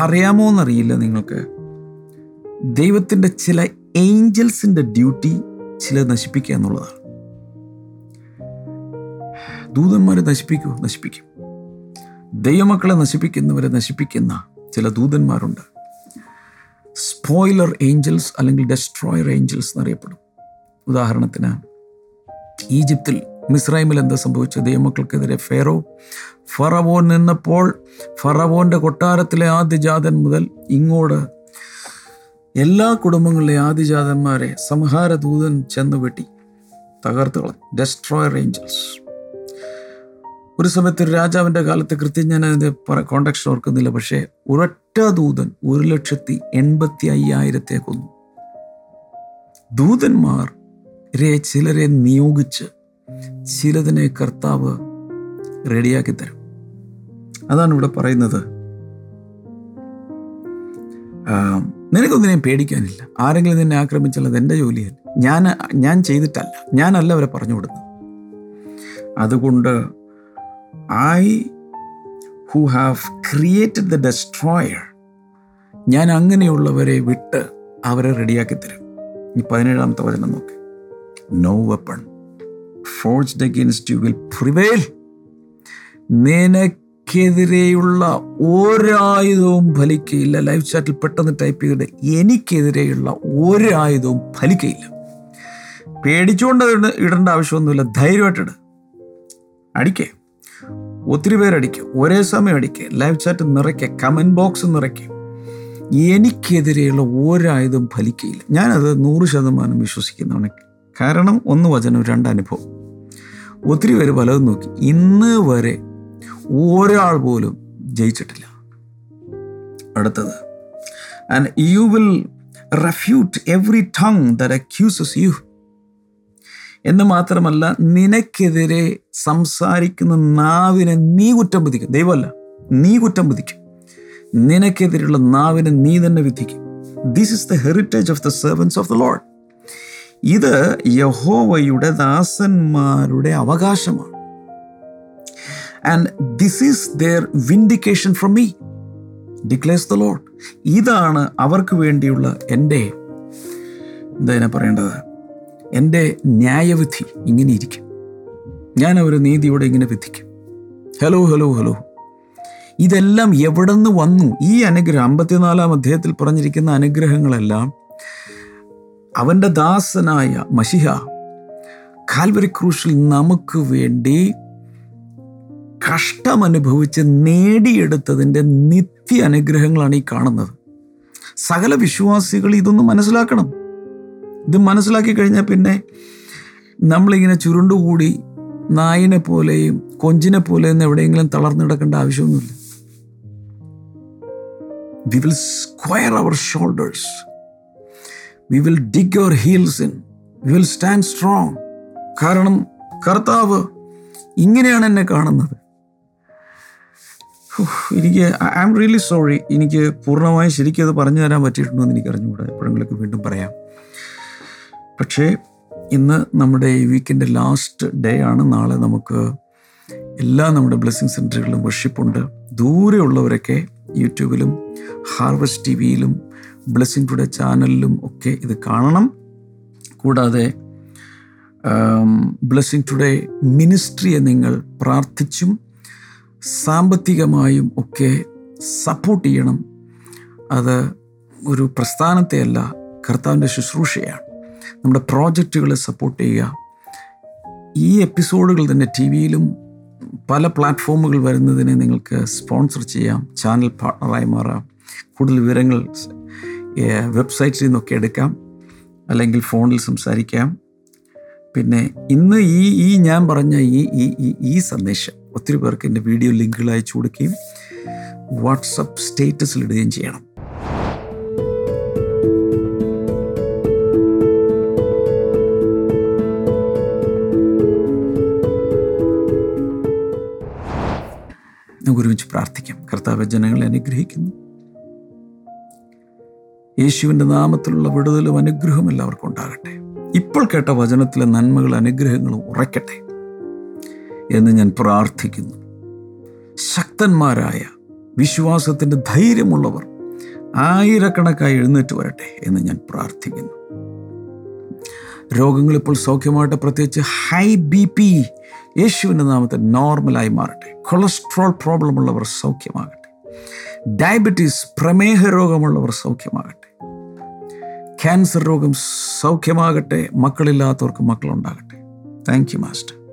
അറിയാമോ എന്നറിയില്ല നിങ്ങൾക്ക്. ദൈവത്തിന്റെ ചില ഏഞ്ചൽസിന്റെ ഡ്യൂട്ടി ചില നശിപ്പിക്കുക എന്നുള്ളതാണ്. ദൂതന്മാരെ നശിപ്പിക്കൂ നശിപ്പിക്കും. ദൈവമക്കളെ നശിപ്പിക്കുന്നവരെ നശിപ്പിക്കുന്ന ചില ദൂതന്മാരുണ്ട്. സ്പോയിലർ ഏഞ്ചൽസ് അല്ലെങ്കിൽ ഡെസ്ട്രോയർ ഏഞ്ചൽസ് എന്നറിയപ്പെടും. ഉദാഹരണത്തിന് ഈജിപ്തിൽ മിസ്രൈമിൽ എന്താ സംഭവിച്ചത്? ദൈവമക്കൾക്കെതിരെ ഫെറോ ഫറവോൻ നിന്നപ്പോൾ ഫറവോന്റെ കൊട്ടാരത്തിലെ ആദ്യജാതൻ മുതൽ ഇങ്ങോട്ട് എല്ലാ കുടുംബങ്ങളിലെ ആദിജാതന്മാരെ സംഹാരദൂതൻ ചെന്ന് വെട്ടി തകർത്ത് കളഞ്ഞു. ഡെസ്ട്രോയർ ഏഞ്ചൽസ് ഒരു സമയത്ത് ഒരു രാജാവിന്റെ കാലത്ത് കൃത്യം ഞാൻ അതിന്റെ കോണ്ടക്ഷൻ ഓർക്കുന്നില്ല. പക്ഷേ ഒരൊറ്റ ദൂതൻ ഒരു ലക്ഷത്തി എൺപത്തി അയ്യായിരത്തെ കൊന്നു. ദൂതന്മാർ ചിലരെ നിയോഗിച്ച് ചിലതിനെ കർത്താവ് റെഡിയാക്കി തരും. അതാണ് ഇവിടെ പറയുന്നത്. നിനക്കൊന്നിനെയും പേടിക്കാനില്ല. ആരെങ്കിലും നിന്നെ ആക്രമിച്ചാൽ അത് എന്റെ ജോലിയല്ല? ഞാൻ ഞാൻ ചെയ്തിട്ടല്ല. ഞാനല്ല അവരെ പറഞ്ഞു കൊടുത്തത്. അതുകൊണ്ട് I who have created the destroyer ഞാൻ അങ്ങനെയുള്ളവരെ വിട്ട് അവരെ റെഡിയാക്കി തരും. ഈ പതിനേഴാമത്തെ വചനം നോക്കി. No weapon forged against you will prevail നിനക്കെതിരെയുള്ള ഒരായുധവും ഫലിക്കയില്ല. ലൈഫ് ചാറ്റിൽ പെട്ടെന്ന് ടൈപ്പ് ചെയ്തിട്ട് എനിക്കെതിരെയുള്ള ഒരായുധവും ഫലിക്കയില്ല. പേടിച്ചുകൊണ്ട് ഇട- ഇടേണ്ട ആവശ്യമൊന്നുമില്ല. ധൈര്യമായിട്ടിട് അടിക്കേ. ഒത്തിരി പേരടിക്കും. ഒരേ സമയം അടിക്കുക ലൈവ് ചാറ്റ് നിറയ്ക്കുക കമന്റ് ബോക്സ് നിറയ്ക്കുക എനിക്കെതിരെയുള്ള ഒരായുധം ഫലിക്കയില്ല. ഞാനത് നൂറ് ശതമാനം വിശ്വസിക്കുന്നതാണ്. കാരണം ഒന്ന് വചനം രണ്ട് അനുഭവം. ഒത്തിരി പേര് പലതും നോക്കി. ഇന്ന് വരെ ഒരാൾ പോലും ജയിച്ചിട്ടില്ല. അടുത്തത്. And you will refute every tongue that you എന്ന് മാത്രമല്ല നിനക്കെതിരെ സംസാരിക്കുന്ന നാവിനെ നീ കുറ്റം വിധിക്കും. ദൈവമല്ല നീ കുറ്റം വിധിക്കും. നിനക്കെതിരെയുള്ള നാവിനെ നീ തന്നെ വിധിക്കും. This is the heritage of the servants of the Lord ഇത് യഹോവയുടെ ദാസന്മാരുടെ അവകാശമാണ്. And this is their vindication from me declares the Lord ഇതാണ് അവർക്ക് വേണ്ടിയുള്ള എന്റെ എന്താ പറയേണ്ടത്? എന്റെ ന്യായവിധി ഇങ്ങനെ ഇരിക്കും. ഞാൻ അവരെ നീതിയോടെ ഇങ്ങനെ വിധിക്കും. Hello hello hello. ഇതെല്ലാം എവിടെ നിന്ന് വന്നു? ഈ അനുഗ്രഹം അമ്പത്തിനാലാം അധ്യായത്തിൽ പറഞ്ഞിരിക്കുന്ന അനുഗ്രഹങ്ങളെല്ലാം അവന്റെ ദാസനായ മഷിഹ കാൽവരി ക്രൂശിൽ നമുക്ക് വേണ്ടി കഷ്ടമനുഭവിച്ച് നേടിയെടുത്തതിന്റെ നിത്യ അനുഗ്രഹങ്ങളാണ് ഈ കാണുന്നത്. സകല വിശ്വാസികൾ ഇതൊന്ന് മനസ്സിലാക്കണം. ഇത് മനസ്സിലാക്കി കഴിഞ്ഞാൽ പിന്നെ നമ്മളിങ്ങനെ ചുരുണ്ടുകൂടി നായിനെ പോലെയും കൊഞ്ചിനെ പോലെയും എവിടെയെങ്കിലും തളർന്നു കിടക്കേണ്ട ആവശ്യമൊന്നുമില്ല. We will square our shoulders we will dig our heels in we will stand strong കാരണം കർത്താവ് ഇങ്ങനെയാണ് എന്നെ കാണുന്നത്. എനിക്ക് ഐ ആം റിയലി സോറി എനിക്ക് പൂർണമായും ശരിക്കും അത് പറഞ്ഞു തരാൻ പറ്റിയിട്ടുണ്ടോ എന്ന് എനിക്ക് അറിഞ്ഞുകൂടാ എപ്പോഴെങ്കിലൊക്കെ വീണ്ടും പറയാം. പക്ഷേ ഇന്ന് നമ്മുടെ ഈ വീക്കിന്റെ ലാസ്റ്റ് ഡേ ആണ്. നാളെ നമുക്ക് എല്ലാ നമ്മുടെ ബ്ലെസ്സിങ് സെന്ററുകളിലും വർഷിപ്പുണ്ട് ദൂരെയുള്ളവരൊക്കെ യൂട്യൂബിലും ഹാർവസ്റ്റ് ടി വിയിലും ബ്ലെസ്സിങ് ടുഡേ ചാനലിലും ഒക്കെ ഇത് കാണണം. കൂടാതെ ബ്ലെസ്സിങ് ടുഡേ മിനിസ്ട്രിയെ നിങ്ങൾ പ്രാർത്ഥിച്ചും സാമ്പത്തികമായും ഒക്കെ സപ്പോർട്ട് ചെയ്യണം. അത് ഒരു പ്രസ്ഥാനത്തെയല്ല കർത്താവിന്റെ ശുശ്രൂഷയാണ്. നമ്മുടെ പ്രോജക്റ്റുകളെ സപ്പോർട്ട് ചെയ്യുക. ഈ എപ്പിസോഡുകൾ തന്നെ ടി വിയിലും പല പ്ലാറ്റ്ഫോമുകൾ വരുന്നതിനെ നിങ്ങൾക്ക് സ്പോൺസർ ചെയ്യാം. ചാനൽ പാർട്ണറായി മാറാം. കൂടുതൽ വിവരങ്ങൾ വെബ്സൈറ്റിൽ നിന്നൊക്കെ എടുക്കാം. അല്ലെങ്കിൽ ഫോണിൽ സംസാരിക്കാം. പിന്നെ ഇന്ന് ഈ ഈ ഞാൻ പറഞ്ഞ ഈ ഈ ഈ സന്ദേശം ഒത്തിരി പേർക്ക് എന്റെ വീഡിയോ ലിങ്കുകൾ അയച്ചു കൊടുക്കുകയും വാട്സപ്പ് സ്റ്റേറ്റസിൽ ഇടുകയും ചെയ്യണം. നമുക്ക് ഒരുമിച്ച് പ്രാർത്ഥിക്കാം. കർത്താവ് ജനങ്ങളെ അനുഗ്രഹിക്കുന്നു. യേശുവിന്റെ നാമത്തിലുള്ള വിടുതലും അനുഗ്രഹവും എല്ലാവർക്കും ഉണ്ടാകട്ടെ. ഇപ്പോൾ കേട്ട വചനത്തിലെ നന്മകളും അനുഗ്രഹങ്ങളും ഉറയ്ക്കട്ടെ എന്ന് ഞാൻ പ്രാർത്ഥിക്കുന്നു. ശക്തന്മാരായ വിശ്വാസത്തിന്റെ ധൈര്യമുള്ളവർ ആയിരക്കണക്കായി എഴുന്നേറ്റ് വരട്ടെ എന്ന് ഞാൻ പ്രാർത്ഥിക്കുന്നു. രോഗങ്ങൾ ഇപ്പോൾ സൗഖ്യമായിട്ട് പ്രത്യേകിച്ച് ഹൈ ബി പി യേശുവിന്റെ നാമത്തിൽ നോർമലായി മാറട്ടെ. കൊളസ്ട്രോൾ പ്രോബ്ലം ഉള്ളവർ സൗഖ്യമാകട്ടെ. ഡയബറ്റീസ് പ്രമേഹ രോഗമുള്ളവർ സൗഖ്യമാകട്ടെ. ക്യാൻസർ രോഗം സൗഖ്യമാകട്ടെ. മക്കളില്ലാത്തവർക്ക് മക്കളുണ്ടാകട്ടെ. താങ്ക് യു മാസ്റ്റർ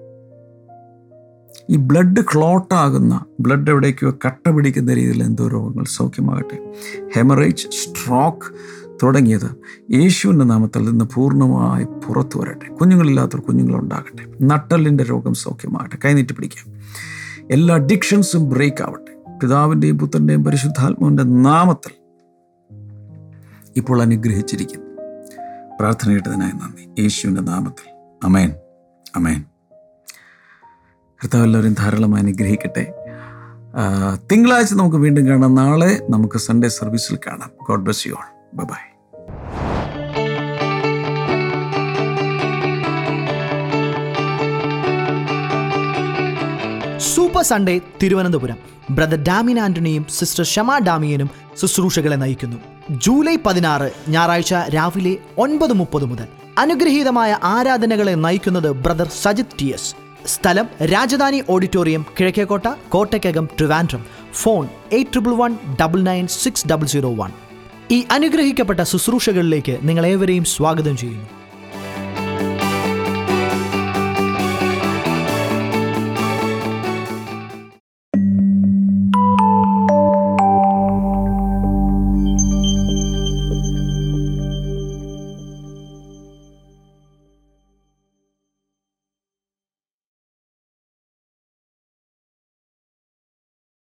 ഈ ബ്ലഡ് ക്ലോട്ടാകുന്ന ബ്ലഡ് എവിടേക്കോ കട്ട പിടിക്കുന്ന രീതിയിൽ എന്തോ രോഗങ്ങൾ സൗഖ്യമാകട്ടെ. ഹെമറേജ് സ്ട്രോക്ക് തുടങ്ങിയത് യേശുവിന്റെ നാമത്തിൽ നിന്ന് പൂർണമായി പുറത്തു വരട്ടെ. കുഞ്ഞുങ്ങളില്ലാത്തവർ കുഞ്ഞുങ്ങളുണ്ടാകട്ടെ. നട്ടലിന്റെ രോഗം സൗഖ്യമാകട്ടെ. കൈനീട്ടി പിടിക്കാം. എല്ലാ അഡിക്ഷൻസും ബ്രേക്ക് ആവട്ടെ. പിതാവിന്റെയും പുത്രന്റെയും പരിശുദ്ധാത്മാവിന്റെ നാമത്തിൽ ഇപ്പോൾ അനുഗ്രഹിച്ചിരിക്കുന്നു. പ്രാർത്ഥന കേട്ടതിനായി നന്ദി. യേശുവിന്റെ നാമത്തിൽ. അമേൻ അമേൻ കർത്താവ് എല്ലാവരും ധാരാളമായി അനുഗ്രഹിക്കട്ടെ. തിങ്കളാഴ്ച നമുക്ക് വീണ്ടും കാണാം. നാളെ നമുക്ക് സൺഡേ സർവീസിൽ കാണാം. God bless you all bye super Sunday Thiruvananthapuram. Brother Damien ആന്റണിയും sister Shama ഡാമിയനും ശുശ്രൂഷകളെ നയിക്കുന്നു. ജൂലൈ പതിനാറ് ഞായറാഴ്ച രാവിലെ ഒൻപത് മുപ്പത് മുതൽ. അനുഗ്രഹീതമായ ആരാധനകളെ നയിക്കുന്നത് ബ്രദർ സജിത് ടി എസ്. സ്ഥലം Rajadhani auditorium Kizhakkekotta Kottakkakam Trivandrum. Phone eight triple one double nine six double zero one. ഈ അനുഗ്രഹിക്കപ്പെട്ട ശുശ്രൂഷകളിലേക്ക് നിങ്ങളേവരെയും സ്വാഗതം ചെയ്യുന്നു.